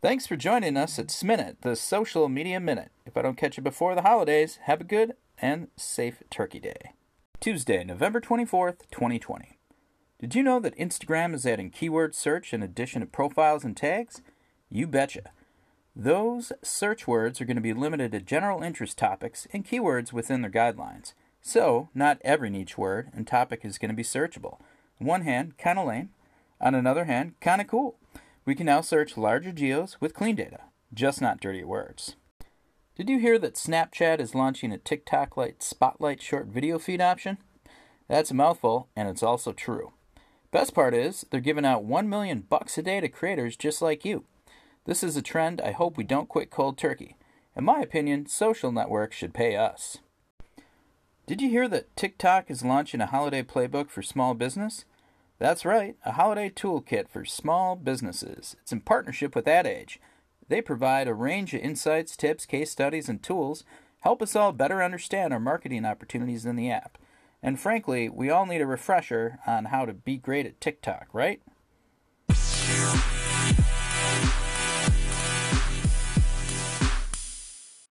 Thanks for joining us at SMinute, the social media minute. If I don't catch you before the holidays, have a good and safe Turkey Day. Tuesday, November 24th, 2020. Did you know that Instagram is adding keyword search in addition to profiles and tags? You betcha. Those search words are going to be limited to general interest topics and keywords within their guidelines. So, not every niche word and topic is going to be searchable. On one hand, kind of lame. On another hand, kind of cool. We can now search larger geos with clean data, just not dirty words. Did you hear that Snapchat is launching a TikTok like Spotlight short video feed option? That's a mouthful, and it's also true. Best part is, they're giving out 1 million bucks a day to creators just like you. This is a trend I hope we don't quit cold turkey. In my opinion, social networks should pay us. Did you hear that TikTok is launching a holiday playbook for small business? That's right, a holiday toolkit for small businesses. It's in partnership with AdAge. They provide a range of insights, tips, case studies, and tools help us all better understand our marketing opportunities in the app. And frankly, we all need a refresher on how to be great at TikTok, right?